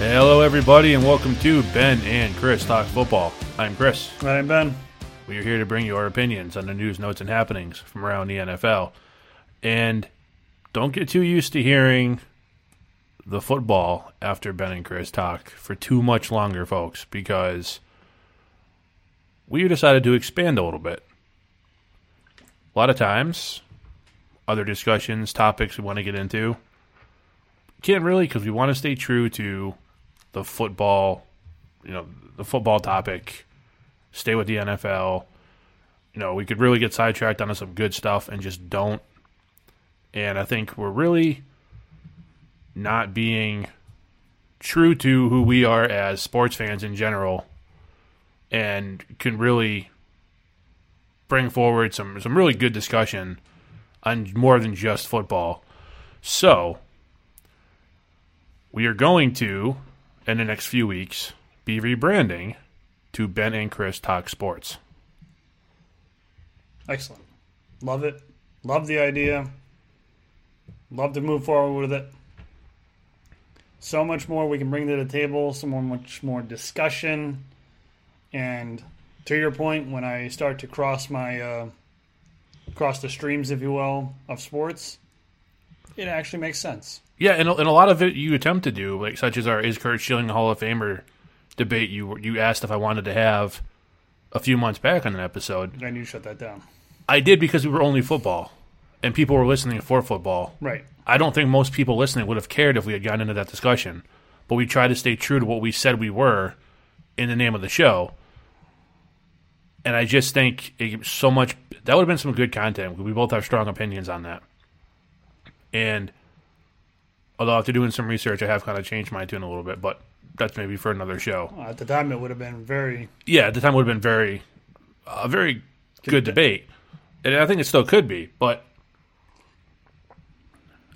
Hello, everybody, and welcome to Ben and Chris Talk Football. I'm Chris. I'm Ben. We are here to bring you our opinions on the news, notes, and happenings from around the NFL. And don't get too used to hearing the football after Ben and Chris talk for too much longer, folks, because we decided to expand a little bit. A lot of times, other discussions, topics we want to get into, can't really because we want to stay true to the football, you know, the football topic, stay with the NFL. You know, we could really get sidetracked onto some good stuff and just don't. And I think we're really not being true to who we are as sports fans in general and can really bring forward some some really good discussion on more than just football. So, we are going to in the next few weeks be rebranding to Ben and Chris Talk Sports. Excellent. Love it. Love the idea. Love to move forward with it. So much more we can bring to the table, so much more discussion. And to your point, when I start to cross my uh, cross the streams, if you will, of sports, it actually makes sense. Yeah, and, and a lot of it you attempt to do, like such as our is Curt Schilling a Hall of Famer debate. You you asked if I wanted to have a few months back on an episode. And you shut that down. I did because we were only football, and people were listening for football. Right. I don't think most people listening would have cared if we had gotten into that discussion, but we tried to stay true to what we said we were in the name of the show. And I just think it, so much that would have been some good content. We both have strong opinions on that. And although after doing some research, I have kind of changed my tune a little bit, but that's maybe for another show. Uh, at the time, it would have been very. Yeah, at the time would have been very, a very good debate, and I think it still could be. But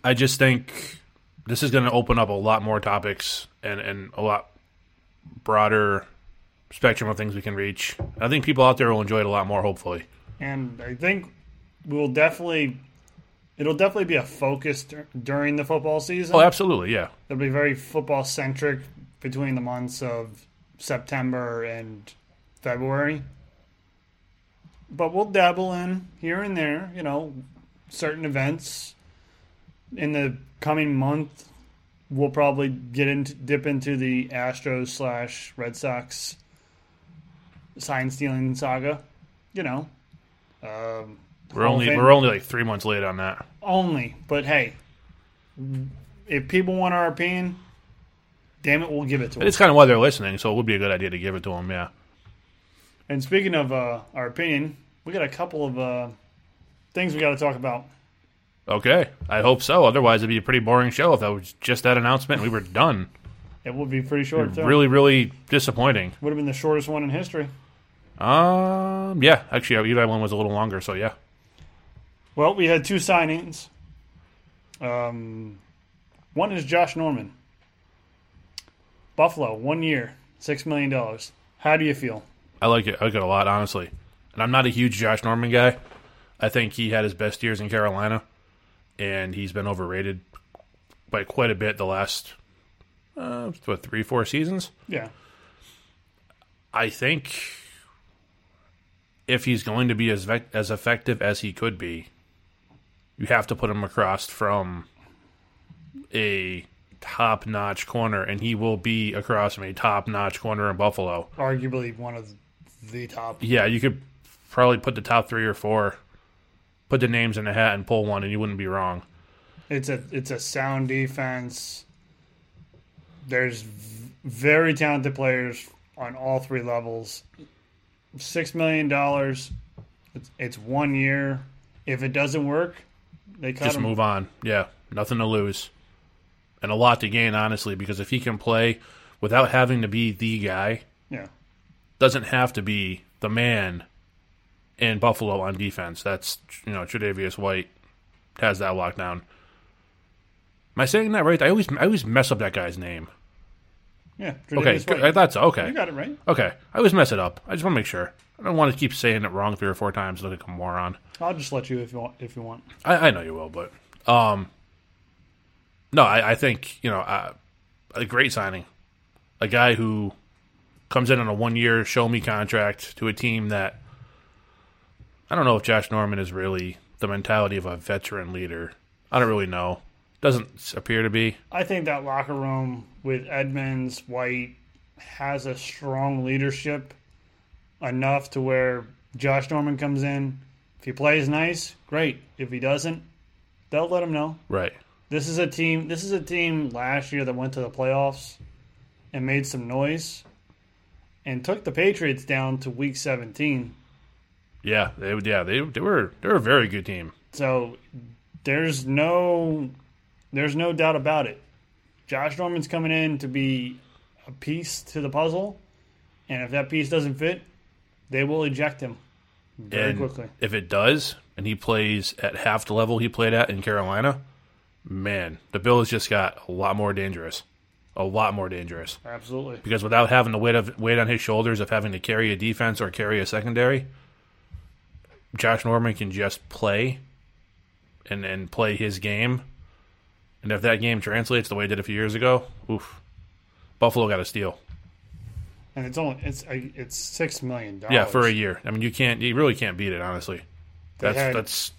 I just think this is going to open up a lot more topics and and a lot broader spectrum of things we can reach. I think people out there will enjoy it a lot more. Hopefully, And I think we will definitely. It'll definitely be a focus dur- during the football season. oh, absolutely, yeah. It'll be very football centric between the months of September and February. But we'll dabble in here and there, you know, certain events. In the coming month, we'll probably get into dip into the Astros slash Red Sox sign stealing saga. You know, um, We're Hall only we're only like three months late on that. only. But hey, if people want our opinion, damn it, we'll give it to them. it's kind of why they're listening, so it would be a good idea to give it to them. Yeah. And speaking of uh, our opinion, we got a couple of uh, things we got to talk about. Okay, I hope so. Otherwise, it'd be a pretty boring show if that was just that announcement and we were done. It would be pretty short. Too. Really, really disappointing. would have been the shortest one in history. Um, yeah, actually, our Eli one was a little longer, so yeah. Well, we had two signings. Um, one is Josh Norman, Buffalo, one year, six million dollars. How do you feel? I like it. I like it a lot, honestly. And I'm not a huge Josh Norman guy. I think he had his best years in Carolina, and he's been overrated by quite a bit the last uh, what three, four seasons. Yeah, I think if he's going to be as vec- as effective as he could be, you have to put him across from a top notch corner, and he will be across from a top notch corner in Buffalo. arguably one of the top. Yeah, you could probably put the top three or four, put the names in a hat, and pull one, and you wouldn't be wrong. It's a it's a sound defense. There's v- very talented players on all three levels. Six million dollars. It's, it's one year. If it doesn't work, they Just him. move on. Yeah, nothing to lose, and a lot to gain, honestly, because if he can play without having to be the guy, Yeah, doesn't have to be the man in Buffalo on defense. That's you know Tre'Davious White has that lockdown. Am I saying that right? I always I always mess up that guy's name. Yeah. Okay, Tre'Davious good. White. I thought so. Okay, You got it right. okay. I always mess it up. I just want to make sure. I don't want to keep saying it wrong three or four times. Look like a moron. I'll just let you if you want. If you want. I, I know you will, but um, no, I, I think you know uh, a great signing. a guy who comes in on a one year show me contract to a team that I don't know if Josh Norman is really the mentality of a veteran leader. I don't really know. Doesn't appear to be. I think that locker room with Edmunds, White has a strong leadership enough to where Josh Norman comes in. If he plays nice, great. If he doesn't, they'll let him know. Right. This is a team. This is a team last year that went to the playoffs and made some noise, and took the Patriots down to Week 17. Yeah, they yeah they they were they were a very good team. So there's no there's no doubt about it. Josh Norman's coming in to be a piece to the puzzle, and if that piece doesn't fit, they will eject him very and quickly. If it does, and he plays at half the level he played at in Carolina, man, the Bills just got a lot more dangerous. A lot more dangerous. Absolutely. Because without having the weight of weight on his shoulders of having to carry a defense or carry a secondary, Josh Norman can just play and and play his game. And if that game translates the way it did a few years ago, oof. Buffalo got a steal. And it's only it's uh, it's six million dollars. Yeah, for a year. I mean, you can't you really can't beat it, honestly. That's had- that's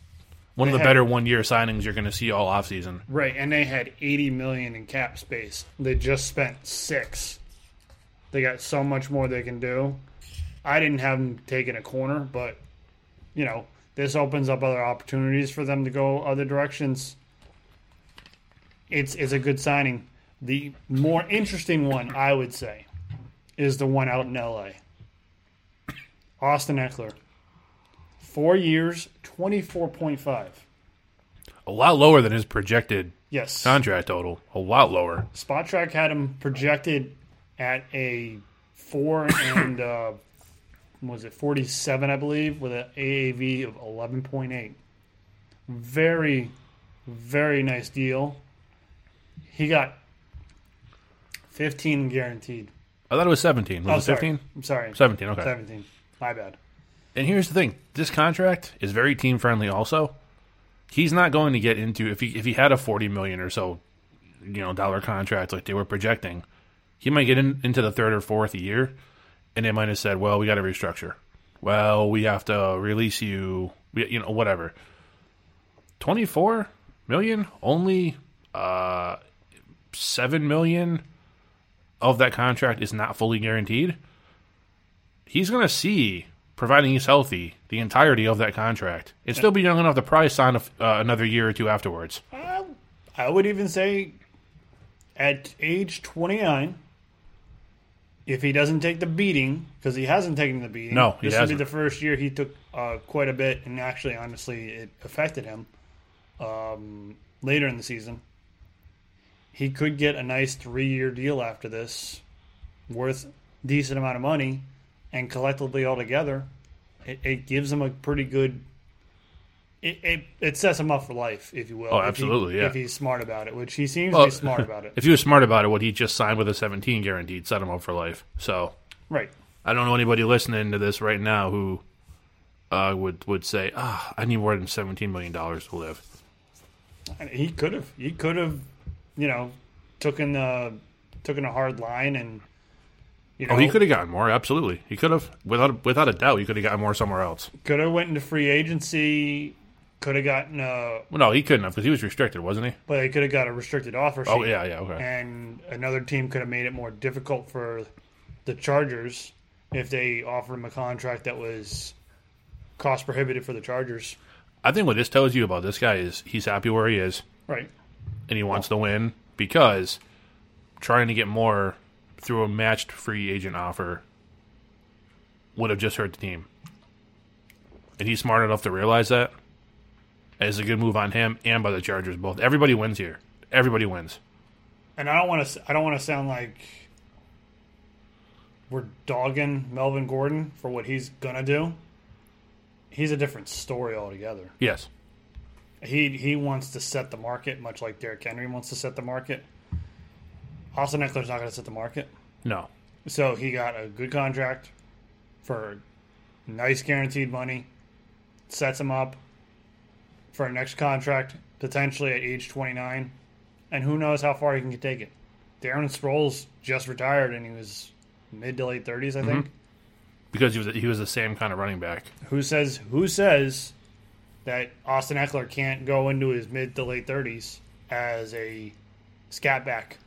one of the had- better one year signings you're going to see all offseason. Right, and they had eighty million in cap space. They just spent six. They got so much more they can do. I didn't have them taking a corner, but you know this opens up other opportunities for them to go other directions. It's it's a good signing. The more interesting one, I would say, is the one out in L.A. Austin Ekeler, four years, twenty four point five. A lot lower than his projected Yes, contract total. A lot lower. Spotrac had him projected at a four and uh, was it forty seven, I believe, with an AAV of eleven point eight. Very, very nice deal. He got fifteen guaranteed. I thought it was 17. Was Oh, it sorry. 15? I'm sorry, 17, okay. seventeen. My bad. And here's the thing: this contract is very team friendly. Also, he's not going to get into if he if he had a forty million or so, you know, dollar contract like they were projecting, he might get in, into the third or fourth year, and they might have said, "Well, we got to restructure. Well, we have to release you. We, you know, whatever." Twenty four million, only uh, seven million of that contract is not fully guaranteed he's going to see, providing he's healthy, the entirety of that contract and still be young enough to probably sign a, uh, another year or two afterwards. I would even say at age 29, if he doesn't take the beating, because he hasn't taken the beating. No, this hasn't. be the first year he took uh, quite a bit, and actually, honestly, it affected him um, later in the season. He could get a nice three-year deal after this, worth decent amount of money, and collectively altogether, it, it gives him a pretty good. It, it, it sets him up for life, if you will. Oh, if he- absolutely, yeah. If he's smart about it, which he seems Well, to be smart about it. If he was smart about it, what he just signed with a 17 guaranteed set him up for life. So Right. I don't know anybody listening to this right now who uh, would would say, "Ah, I need more than 17 million dollars to live." And he could have. He could have, you know, taken the taken a hard line and you know Oh, he could have gotten more. Absolutely, he could have without without a doubt. He could have gotten more somewhere else. could have went into free agency. Could have gotten a, Well, no, he couldn't have because he was restricted, wasn't he? but he could have got a restricted offer oh, sheet. Oh yeah, yeah, okay. And another team could have made it more difficult for the Chargers if they offered him a contract that was cost prohibitive for the Chargers. I think what this tells you about this guy is he's happy where he is. Right. And he wants to win because trying to get more through a matched free agent offer would have just hurt the team. And he's smart enough to realize that. It's a good move on him and by the Chargers both. Everybody wins here. Everybody wins. and I don't want to. I don't want to sound like we're dogging Melvin Gordon for what he's gonna do. He's a different story altogether. Yes. He he wants to set the market, much like Derrick Henry wants to set the market. Austin Ekeler's not going to set the market, No. so he got a good contract for nice guaranteed money. Sets him up for a next contract potentially at age twenty nine, and who knows how far he can take it. Darren Sproles just retired and he was mid to late 30s, I mm-hmm. think. because he was he was the same kind of running back. Who says who says that Austin Ekeler can't go into his mid to late 30s as a scat back,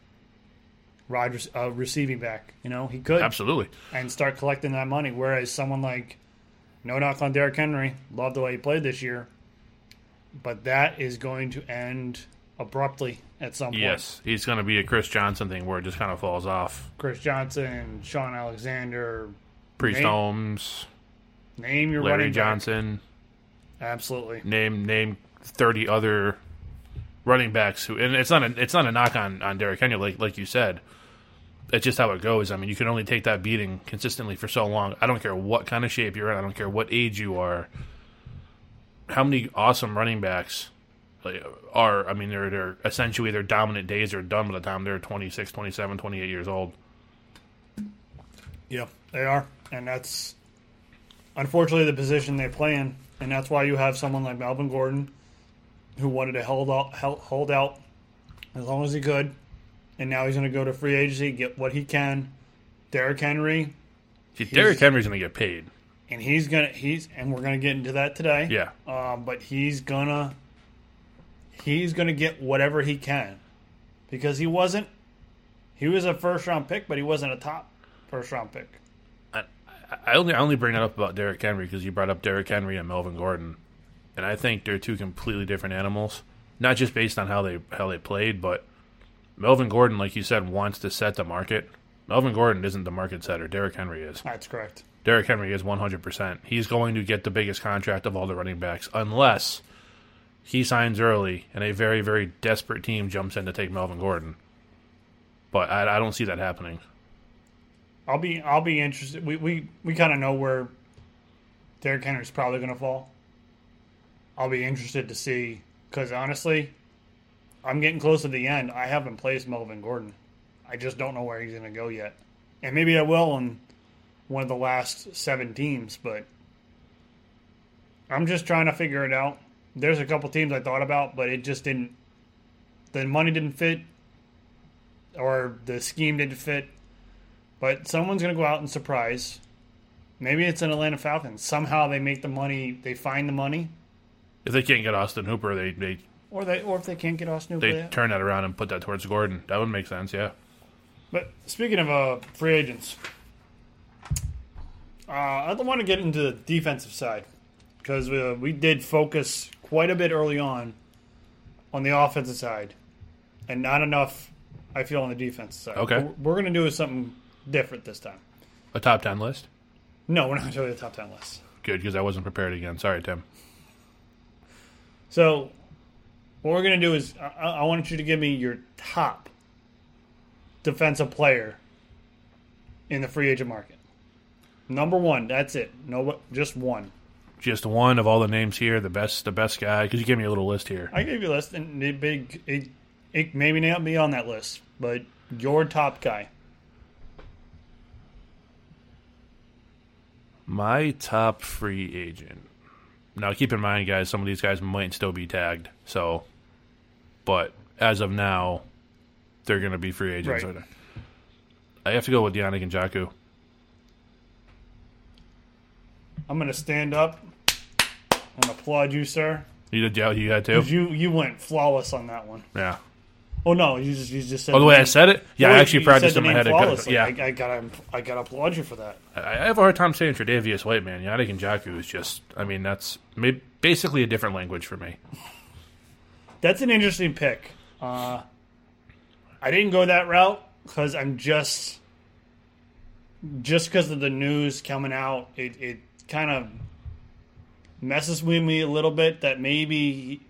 Rogers uh, receiving back? You know, he could Absolutely. and start collecting that money. Whereas someone like, no knock on Derrick Henry, love the way he played this year, but that is going to end abruptly at some point. Yes, he's going to be a Chris Johnson thing where it just kind of falls off. Chris Johnson, Shaun Alexander, Priest Nate- Holmes, name your Larry running back. Absolutely. name name thirty other running backs who, and it's not a it's not a knock on on Derrick Henry like like you said. It's just how it goes. I mean, you can only take that beating consistently for so long. I don't care what kind of shape you're in. I don't care what age you are. How many awesome running backs are? I mean, they're they're essentially their dominant days are done by the time they're 26, 27, 28 years old. Yeah, they are, and that's unfortunately the position they play in, and that's why you have someone like Melvin Gordon, who wanted to hold out, hold out as long as he could, and now he's going to go to free agency, get what he can. Derrick Henry, See, Derrick Henry's going to get paid. and he's gonna he's and we're gonna get into that today. Yeah, Um, but he's gonna he's gonna get whatever he can because he wasn't he was a first round pick, but he wasn't a top first round pick. I, only I only bring that up about Derrick Henry because you brought up Derrick Henry and Melvin Gordon, and I think they're two completely different animals. Not just based on how they how they played, but Melvin Gordon, like you said, wants to set the market. Melvin Gordon isn't the market setter. Derrick Henry is. That's correct. Derrick Henry is 100%. He's going to get the biggest contract of all the running backs unless he signs early and a very, very desperate team jumps in to take Melvin Gordon. But I, I don't see that happening. I'll be I'll be interested. We we, we kind of know where Derrick Henry's probably going to fall. I'll be interested to see because honestly, I'm getting close to the end. I haven't placed Melvin Gordon. I just don't know where he's going to go yet, and maybe I will on one of the last seven teams. But I'm just trying to figure it out. There's a couple teams I thought about, but it just didn't. The money didn't fit, or the scheme didn't fit. But someone's going to go out and surprise. Maybe it's an Atlanta Falcons. Somehow they make the money. They find the money, If they can't get Austin Hooper, they, they or they, or if they can't get Austin they Hooper. turn that around and put that towards Gordon. That would make sense, yeah. But speaking of uh, free agents, uh, I don't want to get into the defensive side because uh, we did focus quite a bit early on on the offensive side, and not enough. I feel on the defensive side. Okay. we're, we're going to do something different this time. A top 10 list? No, we're not doing the top ten list. Good, because I wasn't prepared again. Sorry, Tim. So, what we're going to do is I, I want you to give me your top defensive player in the free agent market. Number one. That's it. No, just one. Just one of all the names here, the best the best guy, because you gave me a little list here. I gave you a list, and it big. It, it maybe not be on that list, but your top guy. My top free agent. Now, keep in mind, guys, some of these guys might still be tagged. So, but as of now, they're going to be free agents. Right. I have to go with Yannick Ngakoue. I'm going to stand up and applaud you, sir. You did, yeah, you had to. You you went flawless on that one. Yeah. Oh no, you just you just said. Oh, the way I said it. Yeah, I actually practiced in my head. flawlessly. Yeah, I, I gotta I gotta applaud you for that. I I have a hard time saying Tre'Davious White, man. Yannick Ngakoue is just. I mean, that's basically a different language for me. That's an interesting pick. Uh, I didn't go that route because I'm just just because of the news coming out. It it kind of messes with me a little bit that maybe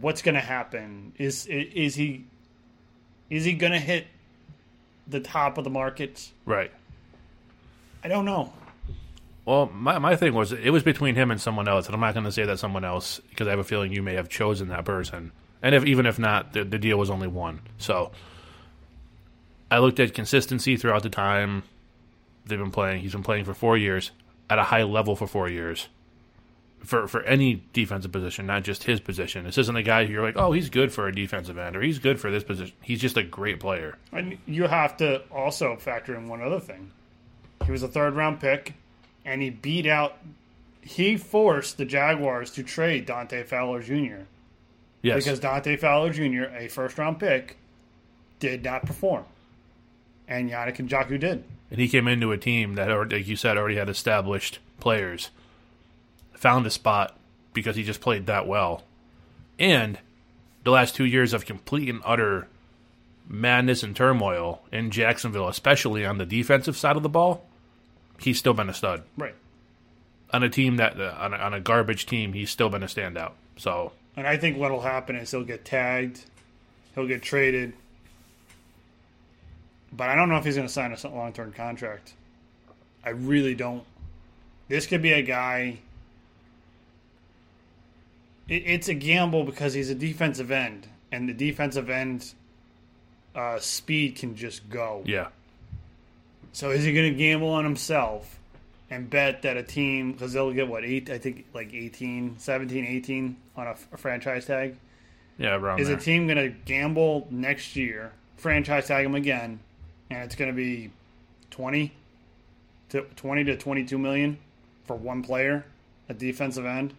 what's going to happen is is he is he going to hit the top of the market? Right. I don't know. Well, my, my thing was it was between him and someone else, and I'm not going to say that someone else because I have a feeling you may have chosen that person, and if even if not, the, the deal was only one. So I looked at consistency throughout the time they've been playing. He's been playing for four years at a high level for four years. For for any defensive position, not just his position. This isn't a guy who you're like, oh, he's good for a defensive end or he's good for this position. He's just a great player. And you have to also factor in one other thing. He was a third round pick, and he beat out. He forced the Jaguars to trade Dante Fowler Jr. Yes, because Dante Fowler Jr., a first round pick, did not perform, and Yannick Ngakoue did. and he came into a team that, like you said, already had established players. Found a spot because he just played that well, and the last two years of complete and utter madness and turmoil in Jacksonville, especially on the defensive side of the ball, he's still been a stud. Right. On a team that uh, on a, on a garbage team, he's still been a standout. So And I think what'll happen is he'll get tagged, he'll get traded, but I don't know if he's going to sign a long term contract. I really don't. This could be a guy. It, it's a gamble because he's a defensive end, and the defensive end uh, speed can just go. yeah, So is he going to gamble on himself and bet that a team because they'll get what eight I think like 18, 17, 18 on a, a franchise tag? yeah, around Is there. a team going to gamble next year, franchise tag him again, and it's going to be 20 to 20 to 22 million for one player, a defensive end?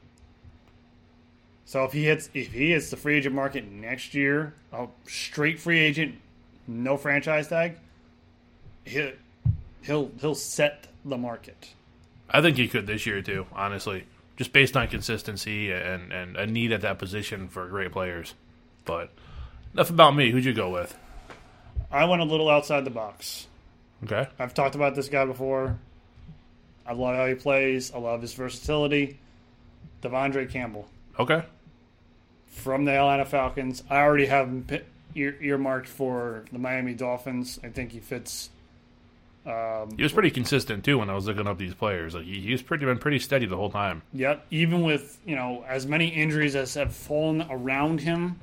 So if he hits if he hits the free agent market next year, a straight free agent, no franchise tag, he'll he'll he'll set the market. I think he could this year too. Honestly, just based on consistency and and a need at that position for great players. But enough about me. Who'd you go with? I went a little outside the box. Okay. I've talked about this guy before. I love how he plays. I love his versatility. De'Vondre Campbell Okay. From the Atlanta Falcons. I already have him ear- earmarked for the Miami Dolphins. I think he fits. Um, He was pretty consistent too when I was looking up these players. Like he, he's pretty been pretty steady the whole time. Yep. Even with you know as many injuries as have fallen around him,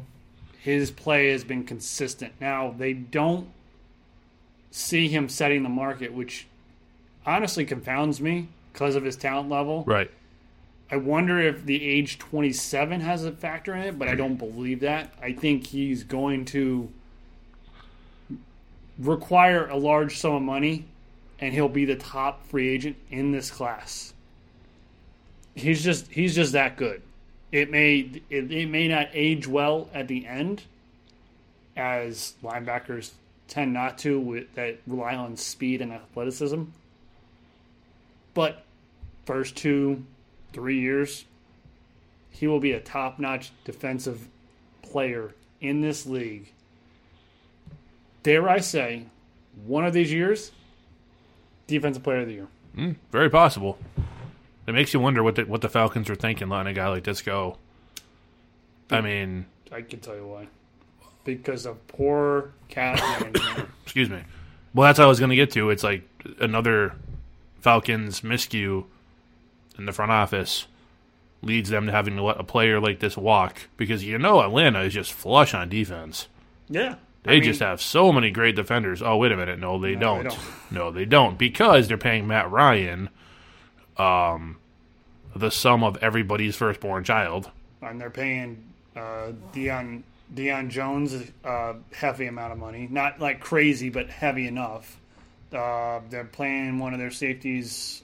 his play has been consistent. Now they don't see him setting the market, which honestly confounds me because of his talent level. Right. I wonder if the age 27 has a factor in it, but I don't believe that. I think he's going to require a large sum of money, and he'll be the top free agent in this class. He's just he's just that good. It may it, it may not age well at the end, as linebackers tend not to with that rely on speed and athleticism. But first two, three years, he will be a top notch defensive player in this league. Dare I say, one of these years, defensive player of the year. Mm, very possible. It makes you wonder what the, what the Falcons are thinking letting a guy like this go. I mean, I can tell you why. Because of poor cat management. excuse me. Well, that's what I was going to get to. It's like another Falcons miscue in the front office leads them to having to let a player like this walk because you know Atlanta is just flush on defense. yeah. They just have so many great defenders. Oh, wait a minute. No, they, No, don't. they don't. No, they don't. Because they're paying Matt Ryan um, the sum of everybody's firstborn child. and they're paying uh, Deion Deion Jones a heavy amount of money, not like crazy, but heavy enough. Uh, they're playing one of their safeties,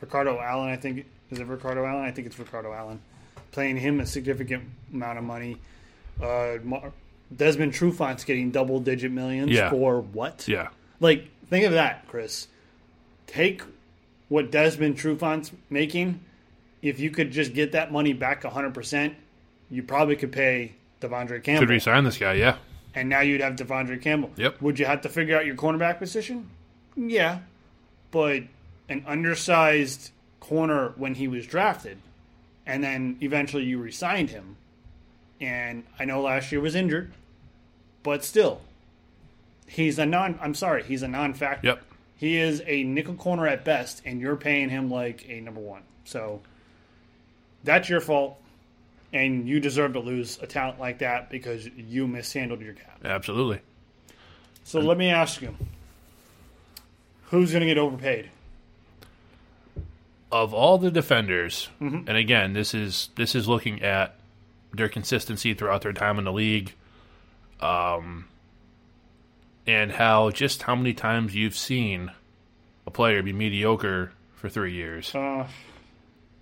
Ricardo Allen. I think is it Ricardo Allen? I think it's Ricardo Allen. Playing him a significant amount of money. Uh, Desmond Trufant's getting double digit millions Yeah. for what? Yeah. Like, think of that, Chris. Take what Desmond Trufant's making. If you could just get that money back 100%, you probably could pay De'Vondre Campbell. Could resign this guy, yeah. and now you'd have De'Vondre Campbell. Yep. Would you have to figure out your cornerback position? Yeah. But an undersized corner when he was drafted, and then eventually you re-signed him. And I know last year was injured, but still, he's a non. I'm sorry, he's a non-factor. Yep. He is a nickel corner at best, and you're paying him like a number one. So that's your fault, and you deserve to lose a talent like that because you mishandled your cap. Absolutely. So let me ask you, who's going to get overpaid? Of all the defenders, and again, this is this is looking at their consistency throughout their time in the league, um, and how just how many times you've seen a player be mediocre for three years, Uh,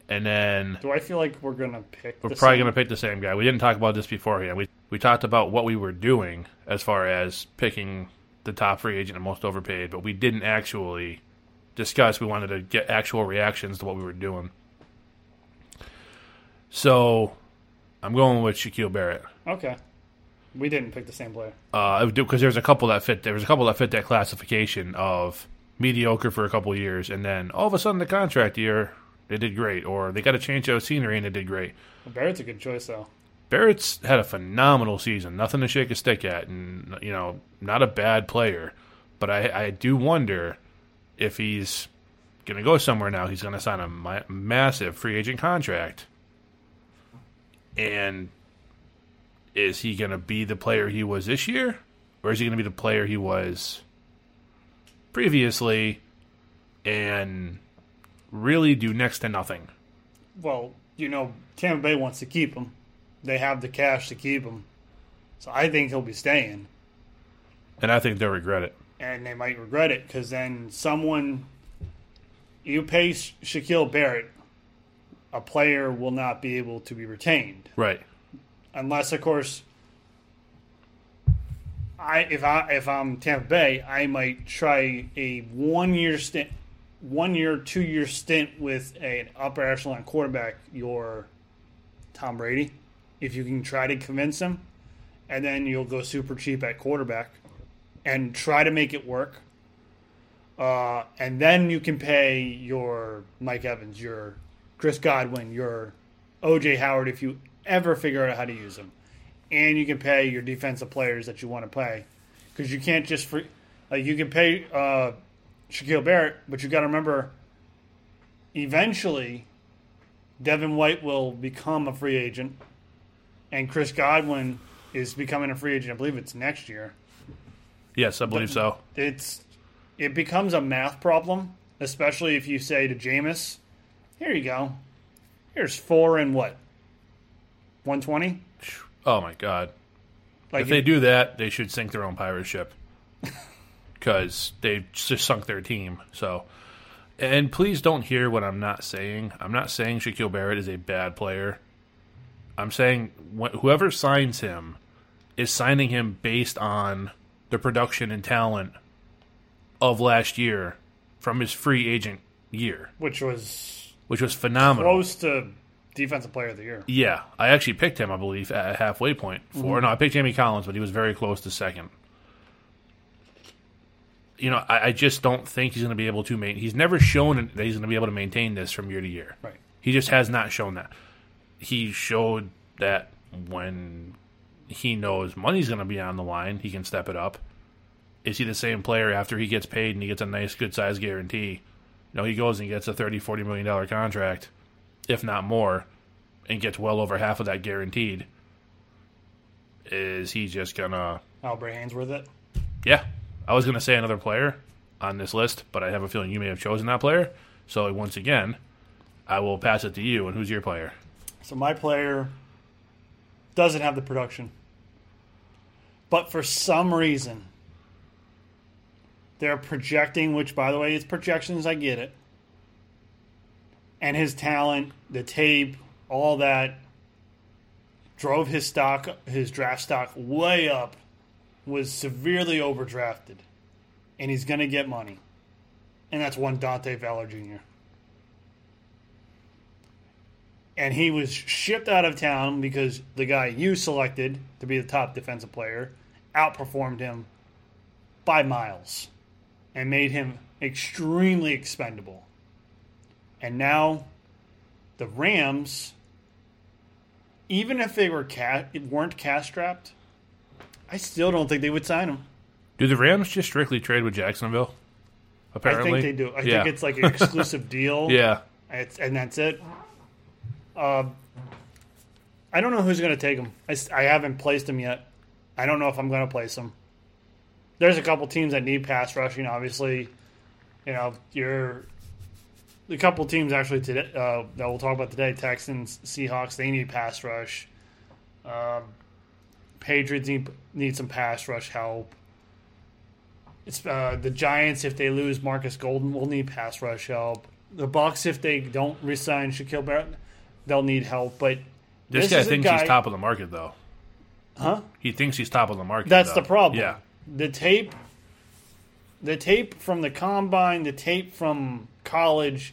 and then do I feel like we're gonna pick? we're probably same- going to pick the same guy. We didn't talk about this beforehand. We we talked about what we were doing as far as picking the top free agent and most overpaid, but we didn't actually discuss. We wanted to get actual reactions to what we were doing. So, I'm going with Shaquille Barrett. Okay, we didn't pick the same player. Uh, because there's a couple that fit. There was a couple that fit that classification of mediocre for a couple years, and then all of a sudden the contract year they did great, or they got to change out of scenery and they did great. Barrett's a good choice though. Barrett's had a phenomenal season, nothing to shake a stick at, and you know, not a bad player. But I, I do wonder if he's going to go somewhere now. He's going to sign a ma- massive free agent contract, and is he going to be the player he was this year, or is he going to be the player he was previously, and really do next to nothing? Well, you know, Tampa Bay wants to keep him. They have the cash to keep him, so I think he'll be staying. And I think they'll regret it. And they might regret it because then someone you pay Sha- Shaquille Barrett, a player will not be able to be retained Right. unless, of course, I if I if I'm Tampa Bay, I might try a one year stint, one year, two year stint with an upper echelon quarterback, your Tom Brady, if you can try to convince him, and then you'll go super cheap at quarterback and try to make it work. Uh, and then you can pay your Mike Evans, your Chris Godwin, your OJ Howard if you ever figure out how to use them. And you can pay your defensive players that you want to pay. Because you can't just free. Like, you can pay uh, Shaquille Barrett, but you got to remember eventually Devin White will become a free agent. And Chris Godwin is becoming a free agent. I believe it's next year Yes, I believe so. it's it becomes a math problem, especially if you say to Jameis, "Here you go, here's four and what, one twenty? Oh my god! Like if they do that, they should sink their own pirate ship because they just sunk their team. So, and please don't hear what I'm not saying. I'm not saying Shaquille Barrett is a bad player. I'm saying wh- whoever signs him is signing him based on the production and talent of last year from his free agent year, which was which was phenomenal. close to defensive player of the year. Yeah, I actually picked him, I believe, at a halfway point. For mm-hmm. no, I picked Jamie Collins, but he was very close to second. You know, I, I just don't think he's going to be able to maintain. He's never shown that he's going to be able to maintain this from year to year. Right. He just has not shown that. He showed that when he knows money's going to be on the line, he can step it up. Is he the same player after he gets paid and he gets a nice, good size guarantee? No, he goes and gets a 30 $40 million contract, if not more, and gets well over half of that guaranteed. Is he just going to. Albert Hainsworth it. Yeah, I was going to say another player on this list, but I have a feeling you may have chosen that player. So once again, I will pass it to you. And who's your player? So my player doesn't have the production, but for some reason they're projecting. Which, by the way, it's projections. I get it. And his talent, the tape, all that drove his stock, his draft stock way up. Was severely overdrafted, and he's going to get money, and that's one Dante Fowler Jr. and he was shipped out of town because the guy you selected to be the top defensive player outperformed him by miles and made him extremely expendable. And now the Rams, even if they were ca- weren't cash strapped, I still don't think they would sign him. Do the Rams just strictly trade with Jacksonville? Apparently, I think they do. I yeah. think it's like an exclusive deal. yeah. It's, and that's it. Uh, I don't know who's going to take him. I haven't placed him yet. I don't know if I'm going to place him. There's a couple teams that need pass rushing. Obviously, you know your a couple teams actually today uh, that we'll talk about today: Texans, Seahawks. They need pass rush. Um, Patriots need need some pass rush help. It's uh, the Giants if they lose Markus Golden will need pass rush help. The Bucs if they don't resign Shaquille Barrett, they'll need help. But This, this guy thinks guy- he's top of the market, though. huh? He thinks he's top of the market. That's though. the problem. Yeah. The tape the tape from the combine, the tape from college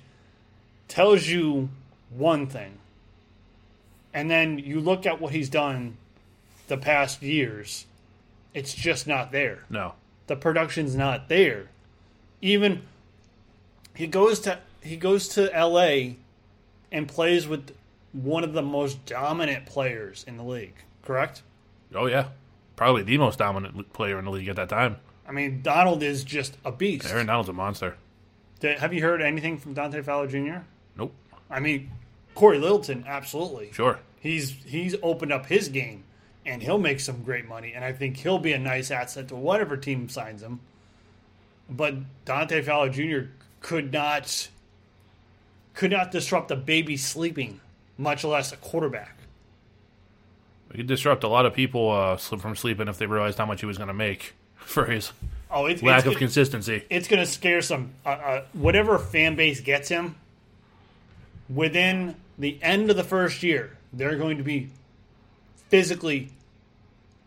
tells you one thing. And then you look at what he's done the past years. It's just not there. No. The production's not there. Even he goes to he goes to LA and plays with one of the most dominant players in the league, correct? Oh yeah. Probably the most dominant player in the league at that time. I mean, Donald is just a beast. Aaron Donald's a monster. Did- Have you heard anything from Dante Fowler Jr.? Nope. I mean, Cory Littleton, absolutely. Sure. He's he's opened up his game, and he'll make some great money. And I think he'll be a nice asset to whatever team signs him. But Dante Fowler Jr. could not could not disrupt a baby sleeping, much less a quarterback. He could disrupt a lot of people uh, slip from sleeping if they realized how much he was going to make for his Oh, it's lack it's, of it- consistency. it's going to scare some uh, uh, whatever fan base gets him within the end of the first year they're going to be physically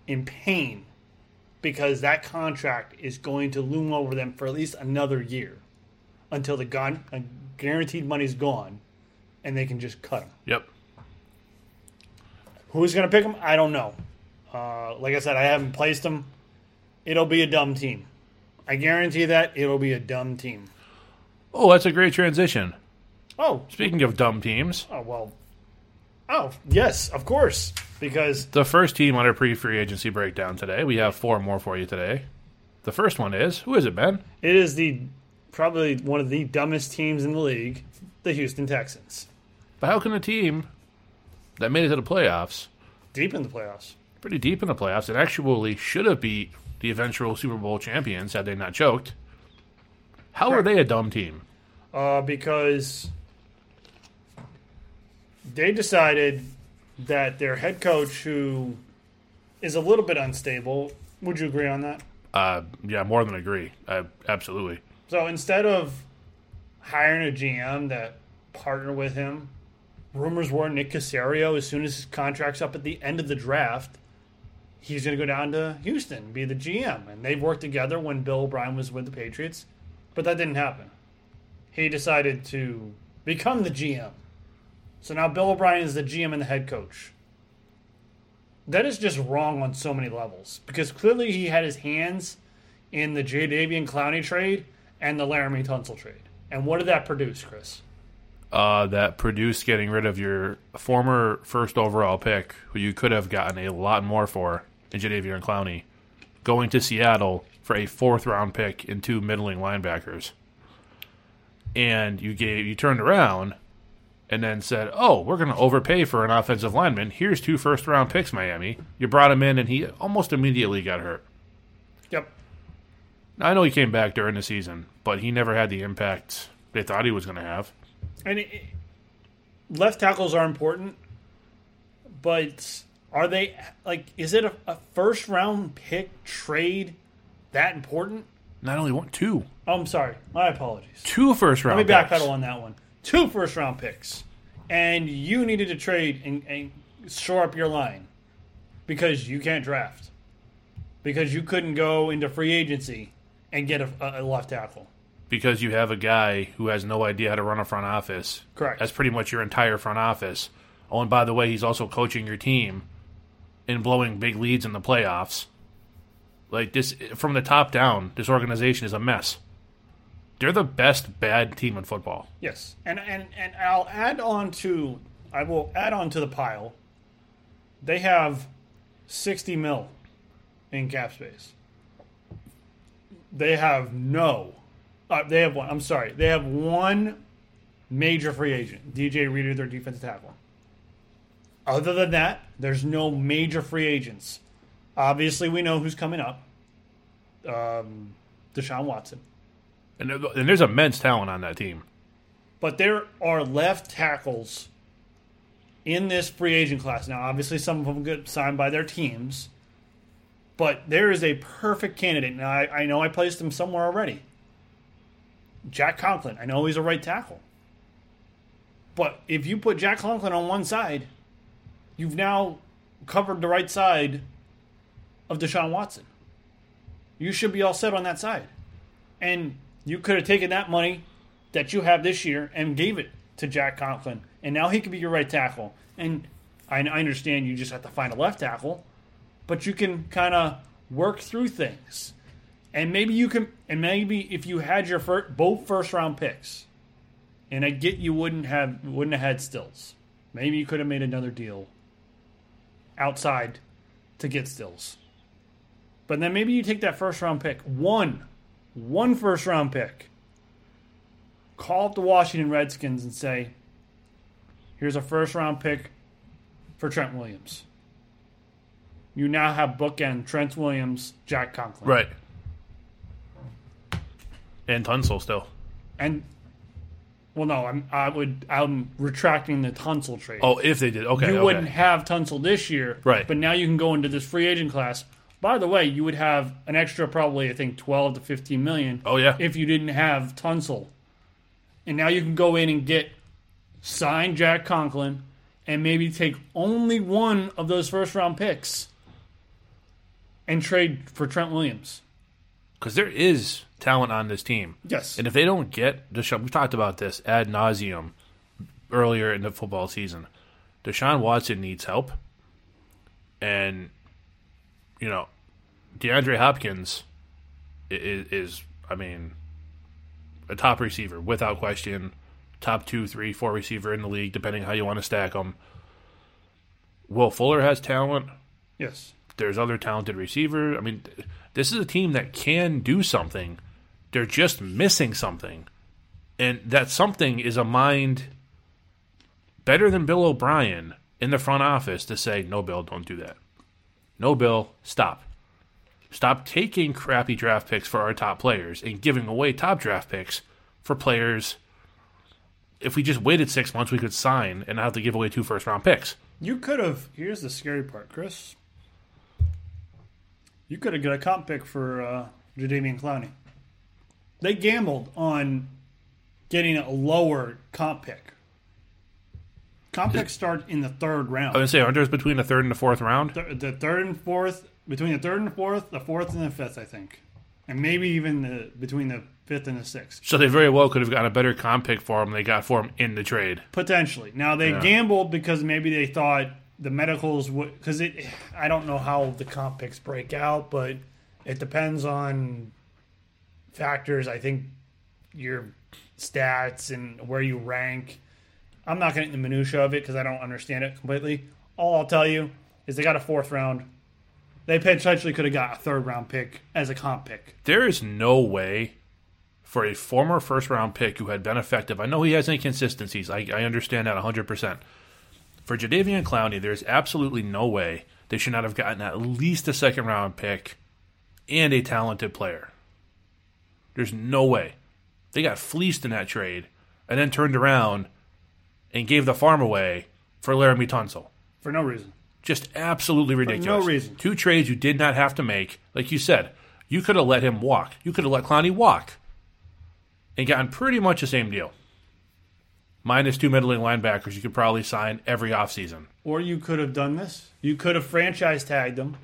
in pain because that contract is going to loom over them for at least another year until the gun uh, guaranteed money's gone and they can just cut him Yep. who's going to pick him i don't know uh, like i said i haven't placed him it'll be a dumb team i guarantee that it'll be a dumb team Oh, that's a great transition. Oh, Speaking of dumb teams, oh well. Oh yes, of course, because the first team on our pre-free agency breakdown today. We have four more for you today. The first one is who is it, Ben? it is the probably one of the dumbest teams in the league, the Houston Texans, But how can a team that made it to the playoffs, deep in the playoffs. pretty deep in the playoffs, and actually should have beat the eventual Super Bowl champions had they not choked, how are they a dumb team? Uh, because they decided that their head coach, who is a little bit unstable, would you agree on that? Uh, yeah, more than agree. Uh, absolutely. So instead of hiring a GM that partner with him, rumors were Nick Caserio, as soon as his contract's up at the end of the draft, he's going to go down to Houston, be the GM. And they've worked together when Bill O'Brien was with the Patriots, but that didn't happen. He decided to become the GM. So now Bill O'Brien is the GM and the head coach. That is just wrong on so many levels because clearly he had his hands in the Jadeveon Clowney trade and the Laremy Tunsil trade. And what did that produce, Chris? Uh, that produced getting rid of your former first overall pick, who you could have gotten a lot more for, in Jadeveon Clowney, going to Seattle for a fourth round pick and two middling linebackers. And you gave you turned around and then said, "Oh, we're going to overpay for an offensive lineman. Here's two first round picks, Miami." You brought him in, and he almost immediately got hurt. Yep. Now, I know he came back during the season, but he never had the impact they thought he was going to have. And it, left tackles are important, but are they like? Is it a, a first round pick trade that important? Not only one, two, Oh, I'm sorry. My apologies. two first round. Let me picks. backpedal on that one. Two first round picks, and you needed to trade and, and shore up your line because you can't draft because you couldn't go into free agency and get a, a left tackle. Because you have a guy who has no idea how to run a front office. Correct. That's pretty much your entire front office. Oh, and by the way, he's also coaching your team and blowing big leads in the playoffs. Like this, from the top down, this organization is a mess. They're the best bad team in football. Yes, and and and I'll add on to I will add on to the pile. They have sixty mil in cap space. They have no. Uh, they have one. I'm sorry. They have one major free agent, DJ Reader, their defensive tackle. Other than that, there's no major free agents. Obviously, we know who's coming up. Um, Deshaun Watson. And, and there's immense talent on that team. But there are left tackles in this free agent class. Now, obviously, some of them get signed by their teams, but there is a perfect candidate. Now, I, I know I placed him somewhere already. Jack Conklin. I know he's a right tackle. But if you put Jack Conklin on one side, you've now covered the right side of Deshaun Watson. You should be all set on that side. And you could have taken that money that you have this year and gave it to Jack Conklin. And now he could be your right tackle. And I, I understand you just have to find a left tackle, but you can kind of work through things. And maybe you can, and maybe if you had your first, both first round picks, and I get you wouldn't have wouldn't have had Stills. Maybe you could have made another deal outside to get Stills. But then maybe you take that first round pick, one, one first round pick, call up the Washington Redskins and say, here's a first round pick for Trent Williams. You now have bookend Trent Williams, Jack Conklin. Right. And Tunsil still. And well, no, I'm I would I'm retracting the Tunsil trade. Oh, if they did, okay. you okay. wouldn't have Tunsil this year, Right. But now you can go into this free agent class. By the way, you would have an extra probably I think twelve to fifteen million. Oh, yeah. if you didn't have Tunsil, and now you can go in and get sign Jack Conklin, and maybe take only one of those first round picks, and trade for Trent Williams. Because there is talent on this team. Yes, And if they don't get Deshaun, we've talked about this ad nauseum earlier in the football season. Deshaun Watson needs help, and you know, DeAndre Hopkins is, is I mean, a top receiver without question, top two, three, four receiver in the league, depending how you want to stack them. Will Fuller has talent. yes. There's other talented receivers. I mean, this is a team that can do something. They're just missing something. And that something is a mind better than Bill O'Brien in the front office to say, no, Bill, don't do that. No, Bill, stop. Stop taking crappy draft picks for our top players and giving away top draft picks for players. If we just waited six months, we could sign and not have to give away two first round picks. You could have. Here's the scary part, Chris. You could have got a comp pick for uh, Jadeveon Clowney. They gambled on getting a lower comp pick. Comp picks start in the third I was round. going to say, aren't theirs between the third and the fourth round? The, the third and fourth, between the third and fourth, the fourth and the fifth, I think, and maybe even the between the fifth and the sixth. So they very well could have gotten a better comp pick for him they got for him in the trade. Potentially. Now they Yeah. gambled because maybe they thought the medicals would because it. I don't know how the comp picks break out, but it depends on factors. I think your stats and where you rank. I'm not getting the minutia of it because I don't understand it completely. All I'll tell you is they got a fourth round. They potentially could have got a third round pick as a comp pick. There is no way for a former first round pick who had been effective. I know he has inconsistencies. I, I understand that 100%. For Jadeveon Clowney, there's absolutely no way they should not have gotten at least a second round pick and a talented player. There's no way. They got fleeced in that trade and then turned around and gave the farm away for Laremy Tunsil. For no reason. Just absolutely ridiculous. For no reason. Two trades you did not have to make. Like you said, you could have let him walk. You could have let Clowney walk and gotten pretty much the same deal. Minus two middling linebackers you could probably sign every offseason. Or you could have done this. You could have franchise tagged them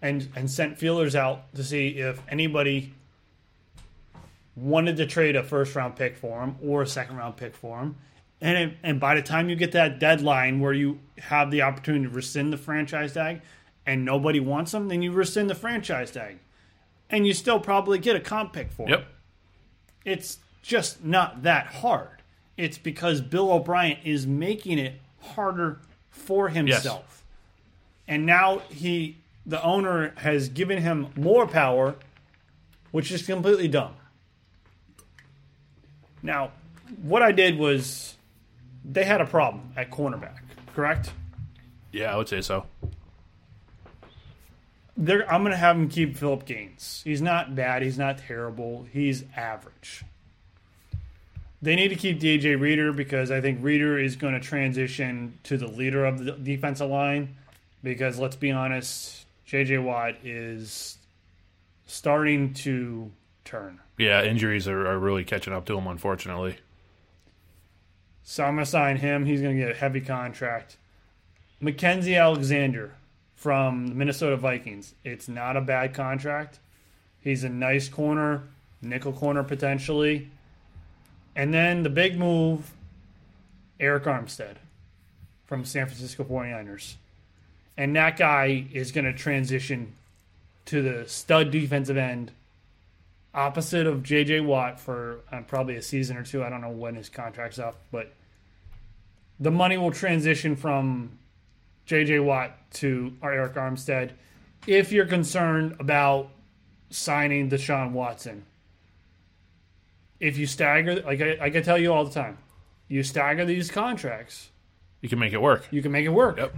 and and sent feelers out to see if anybody wanted to trade a first round pick for him or a second round pick for him. And it, and by the time you get that deadline where you have the opportunity to rescind the franchise tag and nobody wants them, then you rescind the franchise tag. And you still probably get a comp pick for him it's just not that hard. It's because Bill O'Brien is making it harder for himself. And now he the owner has given him more power, which is completely dumb. Now, what I did was they had a problem at cornerback, correct? Yeah, I would say so. They're, I'm going to have him keep Philip Gaines. He's not bad. He's not terrible. He's average. They need to keep DJ Reader because I think Reader is going to transition to the leader of the defensive line. Because let's be honest, JJ Watt is starting to turn. Yeah, injuries are, are really catching up to him, unfortunately. So I'm going to sign him. He's going to get a heavy contract. Mackensie Alexander from the Minnesota Vikings. It's not a bad contract. He's a nice corner, nickel corner potentially. And then the big move, Arik Armstead from San Francisco 49ers. And that guy is going to transition to the stud defensive end, opposite of J.J. Watt for uh, probably a season or two. I don't know when his contract's up, but the money will transition from J.J. Watt to Arik Armstead. If you're concerned about signing Deshaun Watson, if you stagger, like I, I can tell you all the time, you stagger these contracts, You can make it work. you can make it work. Yep.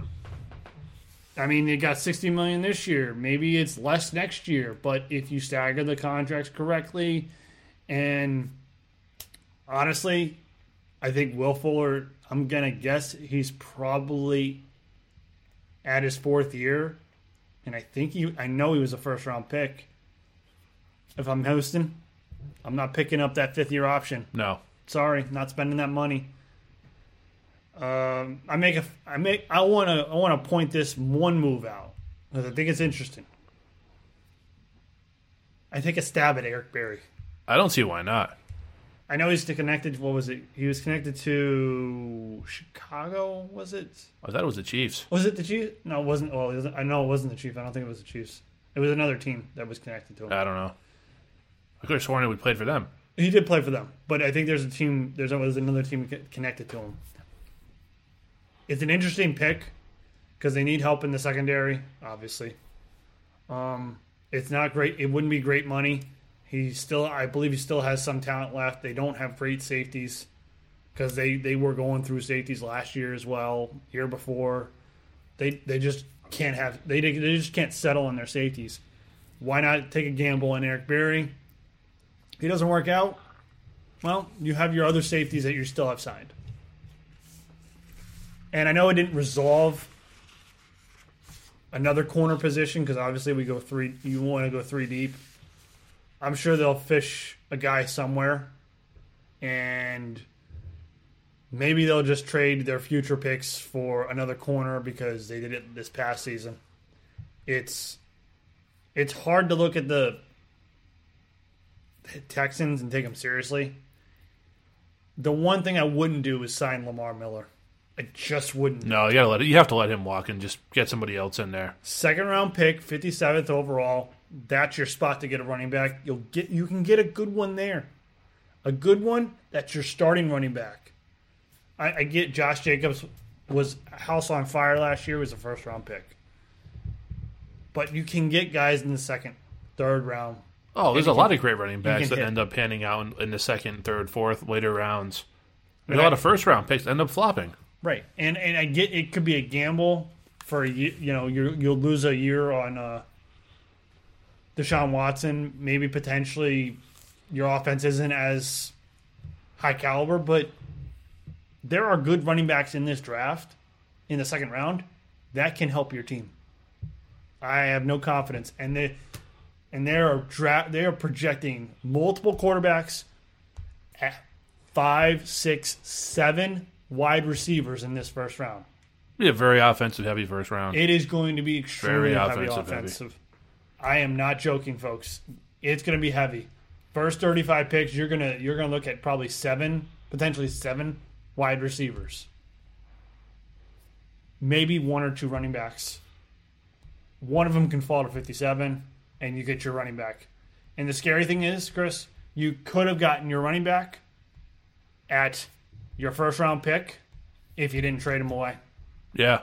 I mean, you got 60 million this year. Maybe it's less next year, but if you stagger the contracts correctly, and honestly, I think Will Fuller, I'm going to guess he's probably at his fourth year. And I think he, I know he was a first round pick. If I'm hosting, I'm not picking up that fifth year option. No. Sorry, not spending that money. Um, I make a, I make, I want to, I want to point this one move out because I think it's interesting. I take a stab at Eric Berry. I don't see why not. I know he's connected. What was it? He was connected to Chicago. Was it? I thought it was the Chiefs. Was it the Chiefs? No, it wasn't. Well, it wasn't, I know it wasn't the Chiefs. I don't think it was the Chiefs. It was another team that was connected to him. I don't know. I could have sworn we played for them. He did play for them, but I think there's a team. There's always another team connected to him. It's an interesting pick because they need help in the secondary. Obviously, um, it's not great. It wouldn't be great money. He still, I believe, he still has some talent left. They don't have great safeties because they they were going through safeties last year as well, year before. They they just can't have they they just can't settle on their safeties. Why not take a gamble on Eric Berry? he doesn't work out, well, you have your other safeties that you still have signed. And I know it didn't resolve another corner position because obviously we go three. You want to go three deep. I'm sure they'll fish a guy somewhere, and maybe they'll just trade their future picks for another corner because they did it this past season. It's it's hard to look at the Texans and take them seriously. The one thing I wouldn't do is sign Lamar Miller. I just wouldn't. No, you gotta let it. You have to let him walk and just get somebody else in there. Second round pick, fifty seventh overall. That's your spot to get a running back. You'll get you can get a good one there. A good one, that's your starting running back. I, I get Josh Jacobs was house on fire last year, was a first round pick. But you can get guys in the second, third round. Oh, there's a can- lot of great running backs that hit. end up panning out in, in the second, third, fourth, later rounds. There's a lot of first round picks end up flopping. Right, and and I get it could be a gamble for ye- you know you you'll lose a year on uh, Deshaun Watson. Maybe potentially your offense isn't as high caliber, but there are good running backs in this draft in the second round that can help your team. I have no confidence, and they and they are dra- they are projecting multiple quarterbacks at five, six, seven wide receivers in this first round. Be a very offensive heavy first round. It is going to be extremely Very heavy offensive, offensive. heavy. I am not joking, folks. It's going to be heavy. First 35 picks, you're gonna you're gonna look at probably seven, potentially seven wide receivers, maybe one or two running backs. One of them can fall to 57, and you get your running back. And the scary thing is, Chris, you could have gotten your running back at your first round pick if you didn't trade him away. yeah.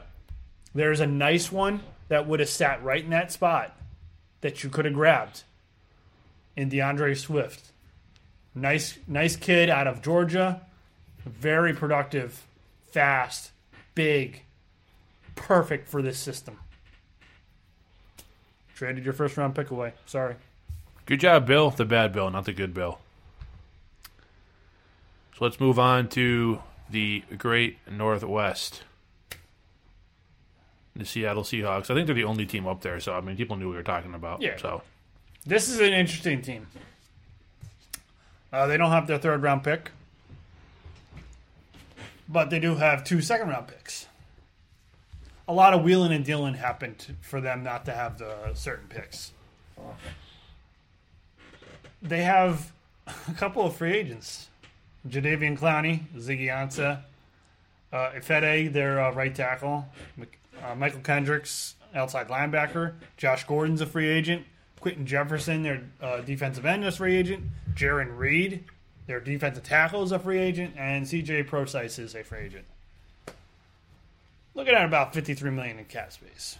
There's a nice one that would have sat right in that spot that you could have grabbed in D'Andre Swift. Nice, nice kid out of Georgia, very productive, fast, big, perfect for this system. Traded your first round pick away. Sorry. Good job, Bill. The bad Bill, not the good Bill. So let's move on to the Great Northwest. The Seattle Seahawks. I think they're the only team up there, so I mean, people knew we were talking about. Yeah. So This is an interesting team. Uh, they don't have their third round pick, but they do have two second round picks. A lot of wheeling and dealing happened for them not to have the certain picks. They have a couple of free agents Jadeveon Clowney, Ziggy Ansah, uh, Ifedi, their uh, right tackle, uh, Mychal Kendricks, outside linebacker, Josh Gordon's a free agent, Quinton Jefferson, their uh, defensive end, is a free agent, Jarran Reed, their defensive tackle, is a free agent, and CJ Prosise is a free agent. Looking at about fifty-three million in cap space.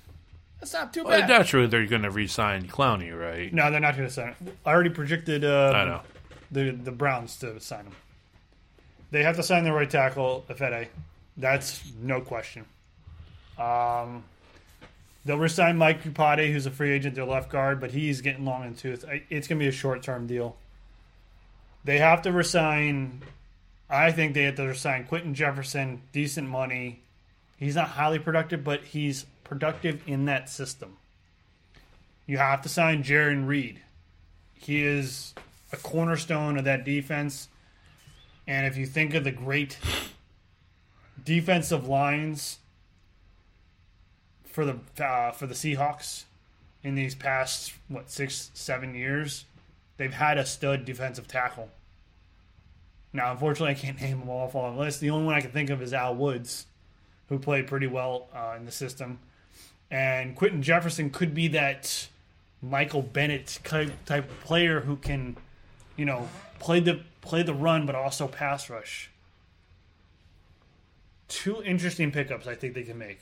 That's not too well, bad. naturally they're going to re-sign Clowney, right? no, they're not going to sign. him. I already predicted. Uh, I know. the the Browns to sign him. They have to sign the right tackle, Ifedi. That's no question. Um, they'll resign Mike Iupati, who's a free agent, their left guard, but he's getting long in tooth. It's going to be a short term deal. They have to resign. I think they have to resign Quinton Jefferson, decent money. He's not highly productive, but he's productive in that system. You have to sign Jarran Reed. He is a cornerstone of that defense. And if you think of the great defensive lines for the uh, for the Seahawks in these past what six seven years, they've had a stud defensive tackle. Now, unfortunately, I can't name them all off on the list. The only one I can think of is Al Woods, who played pretty well uh, in the system. And Quinton Jefferson could be that Michael Bennett type type player who can, you know, play the play the run but also pass rush. Two interesting pickups I think they can make.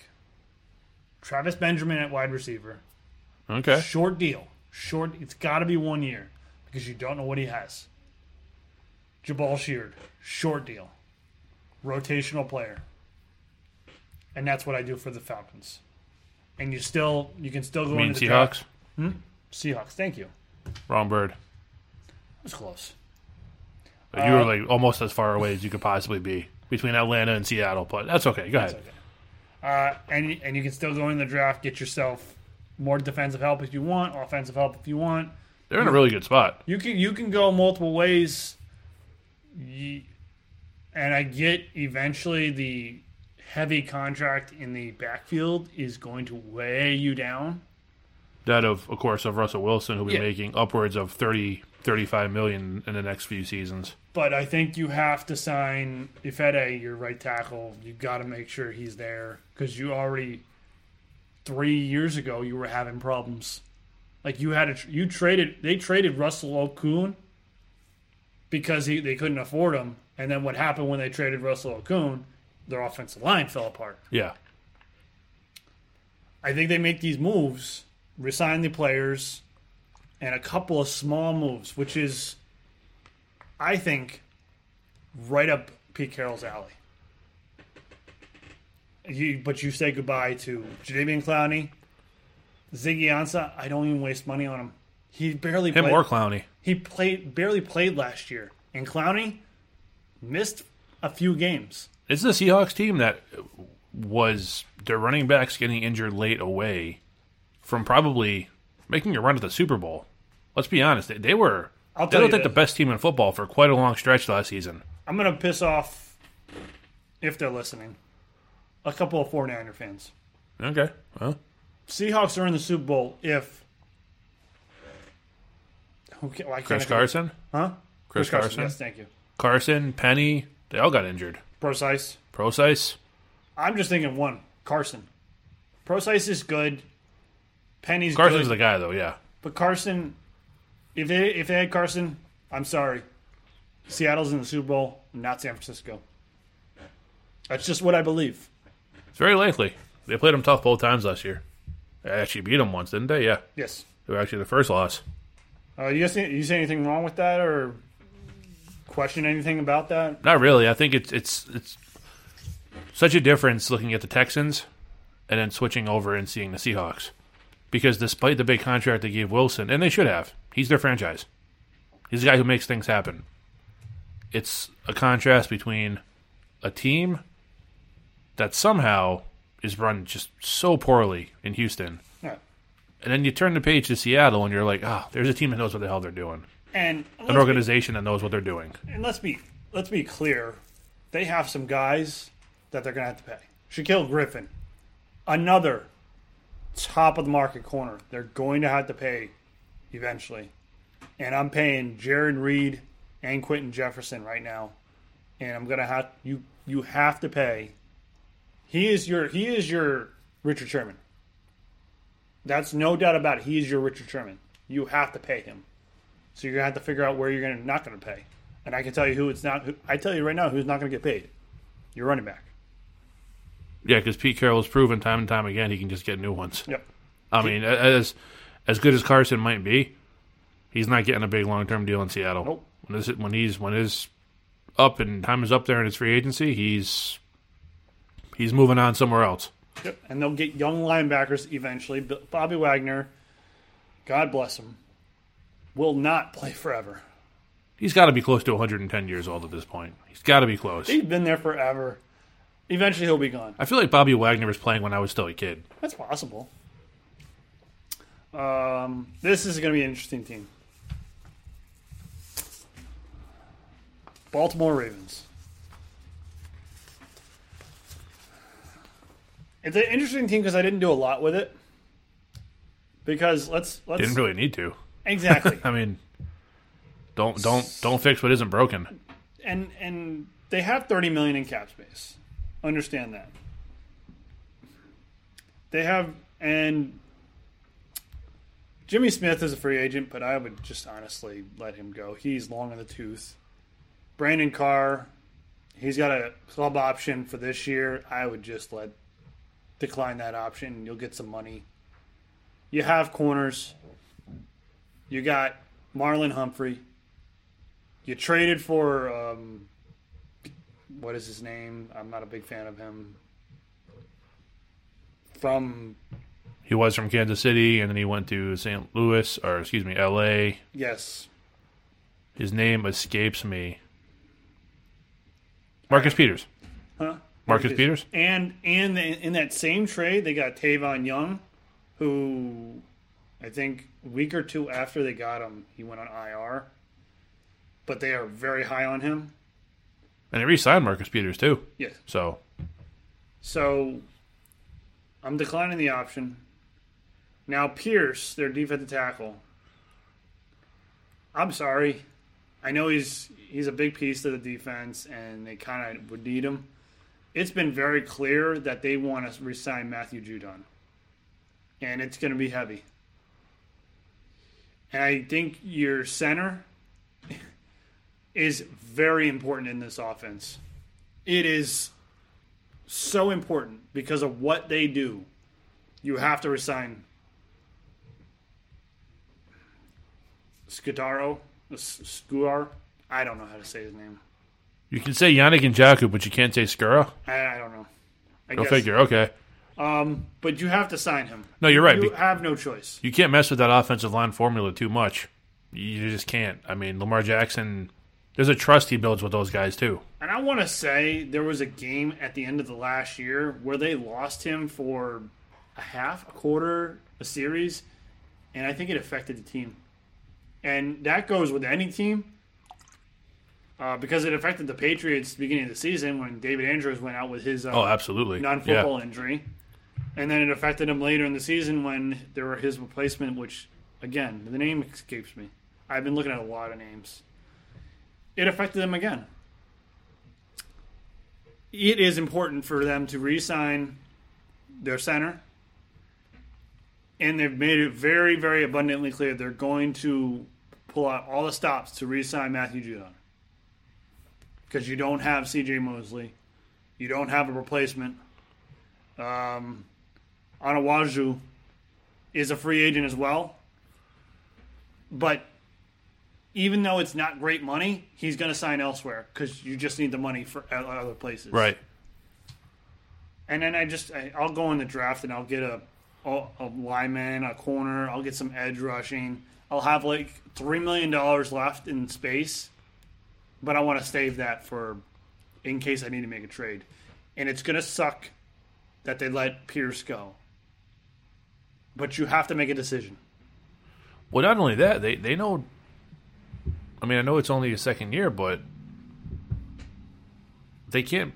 Travis Benjamin at wide receiver. Okay. Short deal. Short it's gotta be one year because you don't know what he has. Jabaal Sheard, short deal. Rotational player. And that's what I do for the Falcons. And you still you can still go You mean into the Seahawks? Hmm? Seahawks. Thank you. Wrong bird. Was close. you Uh, were like almost as far away as you could possibly be between Atlanta and Seattle, but that's okay. Go ahead. Okay. Uh, and and you can still go in the draft, get yourself more defensive help if you want, offensive help if you want. They're in a really good spot. You can you can go multiple ways. And I get eventually the heavy contract in the backfield is going to weigh you down. That of, of course, of Russell Wilson, who'll be Yeah. making upwards of 30, 35 million in the next few seasons. But I think you have to sign Ifedi, your right tackle. You got to make sure he's there because you already three years ago you were having problems. Like you had a you traded they traded Russell Okung because he, they couldn't afford him, and then what happened when they traded Russell Okung? Their offensive line fell apart. Yeah. I think they make these moves, resign the players, and a couple of small moves, which is, I think, right up Pete Carroll's alley. You, but you say goodbye to Jadeveon Clowney, Ziggy Ansah. I don't even waste money on him. He barely Him played, or Clowney. he played barely played last year, and Clowney missed a few games. It's the Seahawks team that was their running backs getting injured late away from probably making a run at the Super Bowl. Let's be honest, they, they were I'll they looked like the best team in football for quite a long stretch last season. I'm gonna piss off if they're listening. A couple of 49er fans. Okay, well, Seahawks are in the Super Bowl if why can't Chris Carson, huh? Chris Carson, Yes, thank you. Carson, Penny, they all got injured. Prosise. Prosise, I'm just thinking one. Carson. Prosise is good. Penny's Carson's good. the guy though. Yeah, But Carson, if they if they had Carson, I'm sorry. Seattle's in the Super Bowl, not San Francisco. That's just what I believe. it's very likely. They played them tough both times last year. They actually beat them once, didn't they? Yeah, Yes. they were actually the first loss. Uh, you guys, you say anything wrong with that, or question anything about that? Not really. I think it's it's it's such a difference looking at the Texans and then switching over and seeing the Seahawks. Because despite the big contract they gave Wilson, and they should have, he's their franchise. He's the guy who makes things happen. it's a contrast between a team that somehow is run just so poorly in Houston, Yeah. and then you turn the page to Seattle, and you're like, ah, there's a team that knows what the hell they're doing, And an be- organization that knows what they're doing. and let's be let's be clear, they have some guys that they're gonna have to pay. Shaquill Griffin, another top of the market corner. They're going to have to pay eventually. And I'm paying Jarran Reed and Quinton Jefferson right now. And I'm gonna have you you have to pay. He is your he is your Richard Sherman. That's no doubt about it. He is your Richard Sherman. You have to pay him. So you're gonna have to figure out where you're gonna not gonna pay. And I can tell you who it's not. Who, I tell you right now who's not gonna get paid. Your running back. Yeah, because Pete Carroll has proven time and time again he can just get new ones. Yep. I mean, as as good as Carson might be, he's not getting a big long term deal in Seattle. Nope. When is it when he's when his up and time is up there in his free agency, he's he's moving on somewhere else. Yep. And they'll get young linebackers eventually. Bobby Wagner, God bless him, will not play forever. He's got to be close to 110 years old at this point. He's got to be close. He's been there forever. Eventually he'll be gone. I feel like Bobby Wagner was playing when I was still a kid. That's possible. Um, this is going to be an interesting team. Baltimore Ravens. It's an interesting team because I didn't do a lot with it. Because let's let's Didn't really need to. exactly I mean, don't don't don't fix what isn't broken. and and they have 30 million in cap space. Understand that. They have and Jimmy Smith is a free agent, but I would just honestly let him go. He's long in the tooth. Brandon Carr, he's got a club option for this year. I would just let decline that option. You'll get some money. You have corners. You got Marlon Humphrey. You traded for um, what is his name? I'm not a big fan of him. From He was from Kansas City, and then he went to St. Louis, or excuse me, L.A. yes, His name escapes me. Marcus Peters. huh? Marcus Peters. And and the, in that same trade, they got Tavon Young, who I think a week or two after they got him, he went on IR. But they are very high on him. And they re-signed Marcus Peters too. Yes. So So I'm declining the option. Now Pierce, their defensive tackle. I'm sorry. I know he's he's a big piece to the defense and they kind of would need him. It's been very clear that they want to resign Matthew Judon. And it's going to be heavy. And I think your center is very important in this offense. It is so important because of what they do. You have to resign Scudaro, Scuar. I don't know how to say his name. you can say Yannick Ngakoue, but you can't say Skura. I, I don't know. I Go guess. figure. Okay. Um, but you have to sign him. No, you're right. You Be- have no choice. You can't mess with that offensive line formula too much. You just can't. I mean, Lamar Jackson. There's a trust he builds with those guys too. And I want to say there was a game at the end of the last year where they lost him for a half, a quarter, a series, and I think it affected the team. And that goes with any team uh, because it affected the Patriots the beginning of the season when David Andrews went out with his uh, Oh, absolutely. non-football injury, and then it affected him later in the season when there were his replacement, which again the name escapes me. I've been looking at a lot of names. It affected them again. It is important for them to re-sign their center, and they've made it very, very abundantly clear they're going to pull out all the stops to re-sign Matthew Judon because you don't have C.J. Mosley. You don't have a replacement. Um, Anawaju is a free agent as well. But even though it's not great money, he's going to sign elsewhere because you just need the money for other places. Right. And then I just I, I'll go in the draft and I'll get a a a lineman, a corner. I'll get some edge rushing. I'll have like three million dollars left in space. but I want to save that for in case I need to make a trade. And it's going to suck that they let Pierce go. But you have to make a decision. Well, not only that, they they know. I mean, I know it's only a second year, but they can't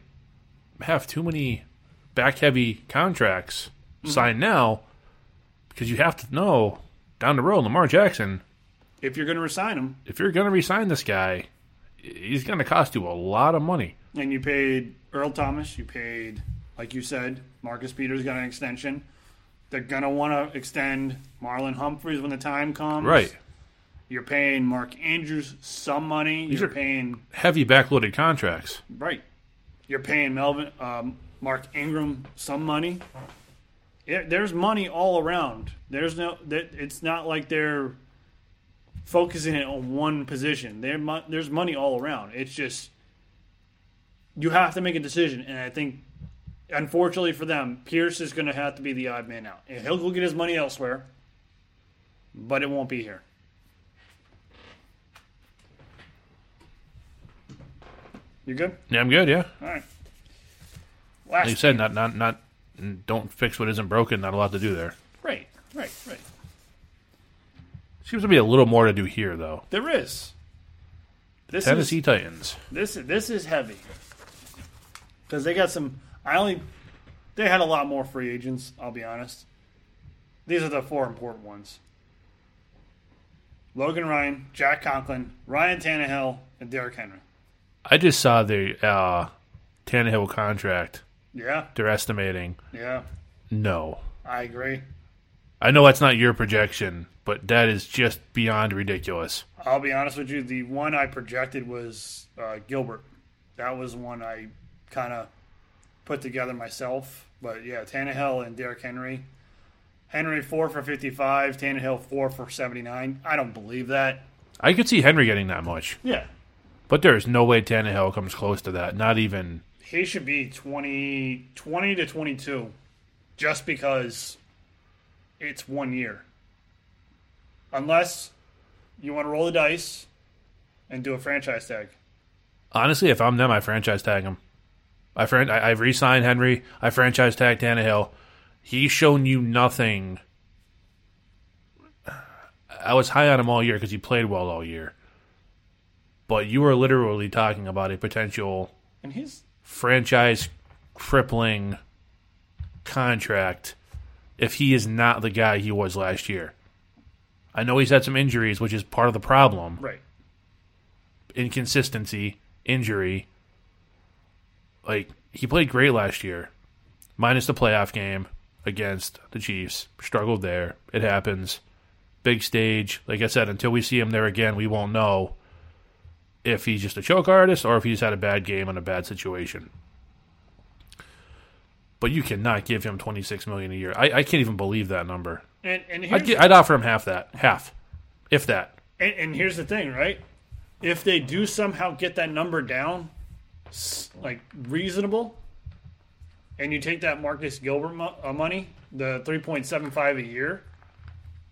have too many back heavy contracts mm-hmm. signed now because you have to know down the road, Lamar Jackson, If you're going to resign him, if you're going to resign this guy, he's going to cost you a lot of money. and you paid Earl Thomas, you paid, like you said, Marcus Peters got an extension. They're going to want to extend Marlon Humphreys when the time comes. Right. You're paying Mark Andrews some money. These You're paying Heavy backloaded contracts. right. You're paying Melvin, um, Mark Ingram some money. Yeah, there's money all around. There's no. That it's not like they're focusing it on one position. There, there's money all around. It's just you have to make a decision, and I think, unfortunately for them, Pierce is going to have to be the odd man out. And he'll go get his money elsewhere, but it won't be here. You good? Yeah, I'm good. Yeah, All right. Last like you said, not not not. Don't fix what isn't broken. Not a lot to do there. Right, right, right. Seems to be a little more to do here, though. There is. This Tennessee is Titans. this this is heavy because they got some. I only they had a lot more free agents. I'll be honest. These are the four important ones: Logan Ryan, Jack Conklin, Ryan Tannehill, and Derrick Henry. I just saw the uh, Tannehill contract. Yeah, They're estimating. yeah, No, I agree. I know that's not your projection, but that is just beyond ridiculous. I'll be honest with you. The one I projected was uh, Gilbert. That was one I kind of put together myself. But yeah, Tannehill and Derrick Henry. Henry four for fifty-five. Tannehill four for seventy-nine. I don't believe that. I could see Henry getting that much, Yeah, but there's no way Tannehill comes close to that. Not even. he should be 20, 20 to twenty-two, just because it's one year. Unless you want to roll the dice and do a franchise tag. Honestly, if I'm them, I franchise tag him. I fran- I, I re-signed Henry. I franchise tag Tannehill. He's shown you nothing. I was high on him all year because he played well all year. But you were literally talking about a potential And he's franchise crippling contract if he is not the guy he was last year. I know he's had some injuries, which is part of the problem right. inconsistency, injury. Like he played great last year, minus the playoff game against the Chiefs. Struggled there. It happens. Big stage. Like I said, until we see him there again, we won't know if he's just a choke artist or if he's had a bad game in a bad situation. But you cannot give him twenty six million a year. I, I can't even believe that number. And and here's, I'd, gi- I'd offer him half that, half, if that. and, and here's the thing, right? If they do somehow get that number down, like reasonable, and you take that Marcus Gilbert mo- uh, money, the three point seven five a year,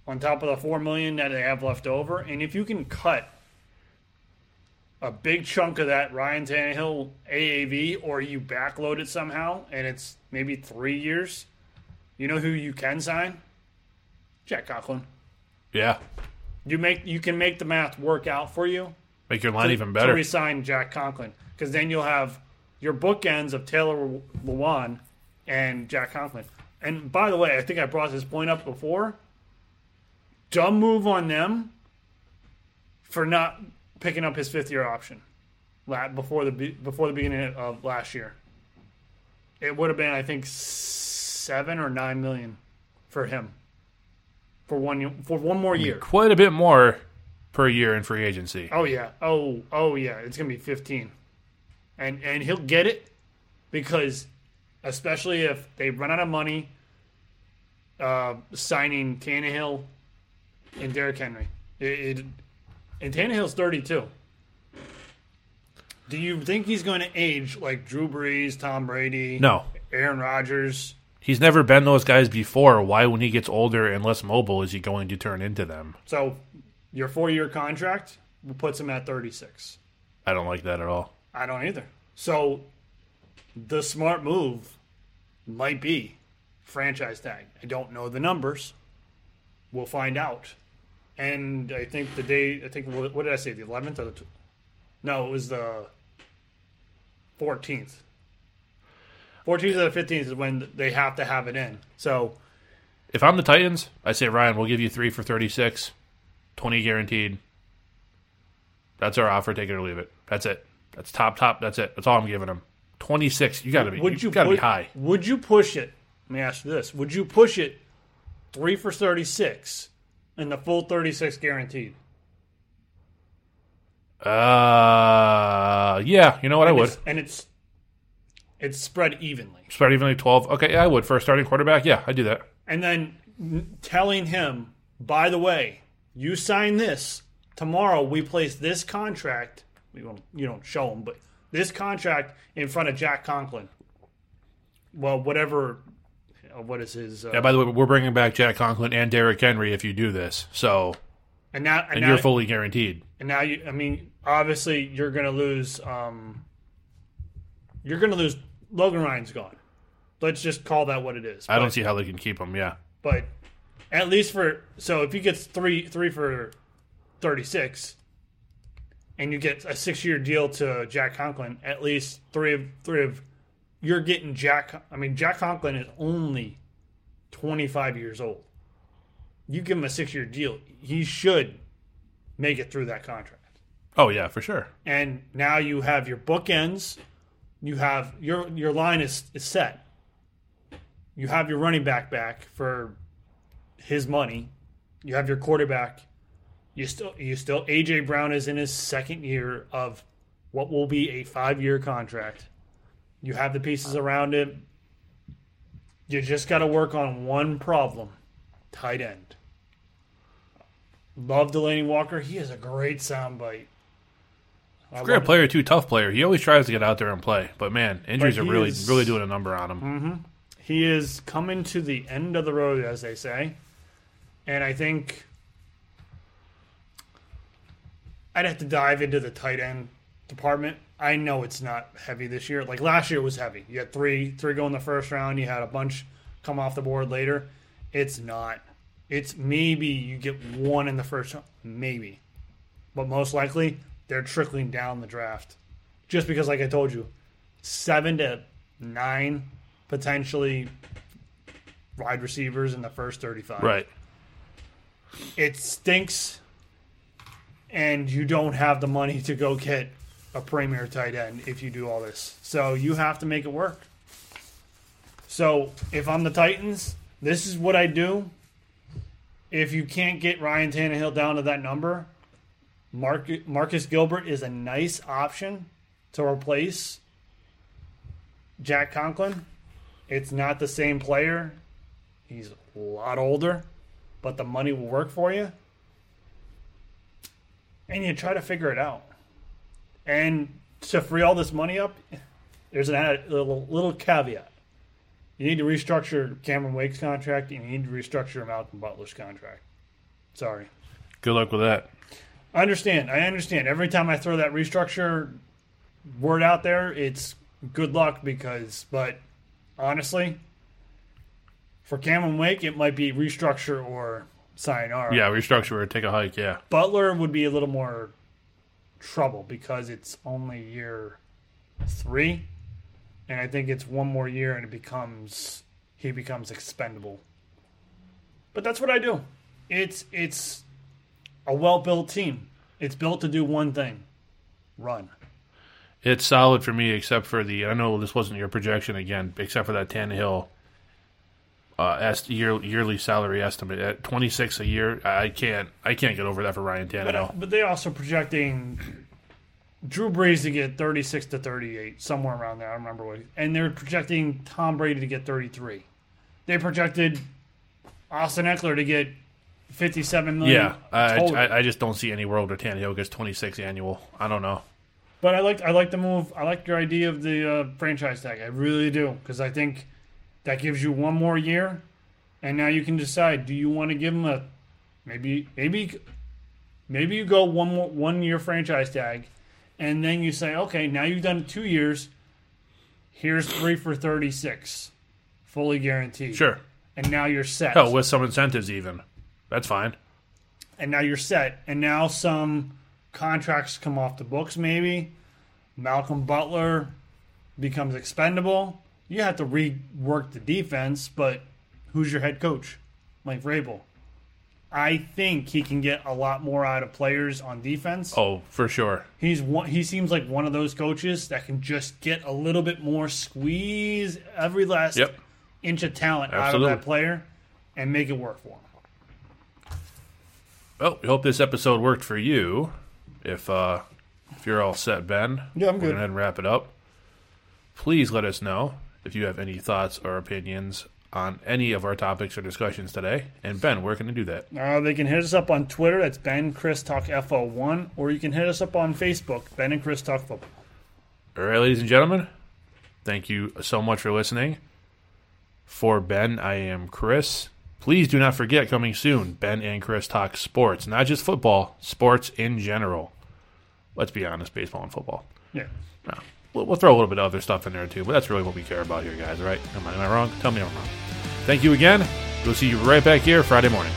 on top of the four million that they have left over, and if you can cut a big chunk of that Ryan Tannehill AAV, or you backload it somehow, and it's maybe three years, you know who you can sign? Jack Conklin. Yeah, You make you can make the math work out for you. make your line to- even To better. resign Jack Conklin because then you'll have your bookends of Taylor Lewan and Jack Conklin. And by the way, I think I brought this point up before. Dumb move on them for not picking up his fifth year option before the before the beginning of last year. It would have been, I think, seven or nine million for him for one for one more year. quite a bit more per year in free agency. Oh yeah. Oh oh yeah. It's gonna be fifteen, and and he'll get it because, especially if they run out of money, uh, signing Tannehill and Derrick Henry. It, it and Tannehill's thirty two. Do you think he's going to age like Drew Brees, Tom Brady, No, Aaron Rodgers? he's never been those guys before. Why, when he gets older and less mobile, is he going to turn into them? So your four year contract puts him at thirty six. I don't like that at all. I don't either. So the smart move might be franchise tag. I don't know the numbers. We'll find out. And I think the day, I think, what what did I say, the 11th or the, tw- no, it was the 14th. 14th or the 15th is when they have to have it in. So, If I'm the Titans, I say Ryan, we'll give you three for 36, 20 guaranteed. That's our offer. Take it or leave it. That's it. That's top top. That's it. That's all I'm giving them. 26. You got to be. would you got to be high. Would you push it? Let me ask you this: Would you push it three for thirty-six, and the full thirty-six guaranteed? Uh, yeah. You know what? I would It's- and it's it's spread evenly. spread evenly 12. Okay, yeah, I would for a starting quarterback. Yeah, I do that. And then telling him, by the way, you sign this tomorrow. We place this contract. We don't, you don't show him, but this contract in front of Jack Conklin. Well, whatever. Uh, What is his? Uh, Yeah. By the way, we're bringing back Jack Conklin and Derrick Henry if you do this. So, and now, and and now, you're fully guaranteed. And now you, I mean, obviously you're going to lose. Um, you're going to lose. Logan Ryan's gone. Let's just call that what it is. I don't see how they can keep him. Yeah. but at least for so if he gets three three for thirty six, and you get a six year deal to Jack Conklin, at least three of three of you're getting Jack. I mean, Jack Conklin is only twenty five years old. You give him a six year deal, he should make it through that contract. Oh yeah, for sure. And now you have your bookends. You have your your line is, is set. You have your running back back for his money. You have your quarterback. You still you still AJ Brown is in his second year of what will be a five year contract. You have the pieces around it. You just got to work on one problem: tight end. Love Delanie Walker. He is a great soundbite. I Great player too, tough player. He always tries to get out there and play, but man, injuries are really is- really doing a number on him. Mm-hmm. He is coming to the end of the road, as they say. And I think I'd have to dive into the tight end department. I know it's not heavy this year. Like last year was heavy. You had three three go in the first round, you had a bunch come off the board later. It's not. It's maybe you get one in the first round. Maybe. But most likely they're trickling down the draft. Just because like I told you, seven to nine potentially wide receivers in the first 35. Right. It stinks, and you don't have the money to go get a premier tight end if you do all this. So you have to make it work. So if I'm the Titans, this is what I do. If you can't get Ryan Tannehill down to that number, Mark, Marcus Gilbert is a nice option to replace Jack Conklin. It's not the same player. He's a lot older, but the money will work for you. And you try to figure it out. And to free all this money up, there's an added little little caveat. You need to restructure Cameron Wake's contract, and you need to restructure Malcolm Butler's contract. Sorry. Good luck with that. I understand. I understand. Every time I throw that restructure word out there, it's good luck because, but honestly, for Cameron Wake, it might be restructure or sign R. Yeah, restructure or take a hike. Yeah. Butler would be a little more trouble because it's only year three, and I think it's one more year and it becomes he becomes expendable. But that's what I do. It's it's a well built team. It's built to do one thing: run. It's solid for me, except for the. I know this wasn't your projection again, except for that Tannehill uh, est- year, yearly salary estimate at twenty six a year. I can't. I can't get over that for Ryan But, Tannehill. but they also projecting Drew Brees to get 36 to 38, somewhere around there. I don't remember what. And they're projecting Tom Brady to get 33. They projected Austin Ekeler to get 57 million. Yeah, I. I, I just don't see any world where Tannehill gets twenty six annual. I don't know. But I like I like the move. I like your idea of the uh, franchise tag. I really do because I think that gives you one more year, and now you can decide: do you want to give him a maybe maybe maybe you go one more one year franchise tag, and then you say, okay, now you've done two years. Here's three for 36, fully guaranteed. Sure. And now you're set. Hell, with some incentives even. That's fine. and now you're set. And now some contracts come off the books, maybe. Malcolm Butler becomes expendable. You have to rework the defense, but who's your head coach? Mike Vrabel. I think he can get a lot more out of players on defense. Oh, for sure. He's one, he seems like one of those coaches that can just get a little bit more squeeze every last Yep. inch of talent Absolutely. out of that player and make it work for him. Well, we hope this episode worked for you. If uh, if you're all set, Ben, Yeah, I'm we're good. Go ahead and wrap it up. Please let us know if you have any thoughts or opinions on any of our topics or discussions today. And Ben, where can they do that? Uh, they can hit us up on Twitter. That's Ben Chris Talk FO1, or you can hit us up on Facebook, Ben and Chris Talk Football. All right, ladies and gentlemen, thank you so much for listening. For Ben, I am Chris. Please do not forget coming soon, Ben and Chris talk sports, not just football, sports in general. Let's be honest, baseball and football. Yeah. No. We'll, we'll throw a little bit of other stuff in there too, but that's really what we care about here, guys, right? Am I, am I wrong? Tell me I'm wrong. Thank you again. We'll see you right back here Friday morning.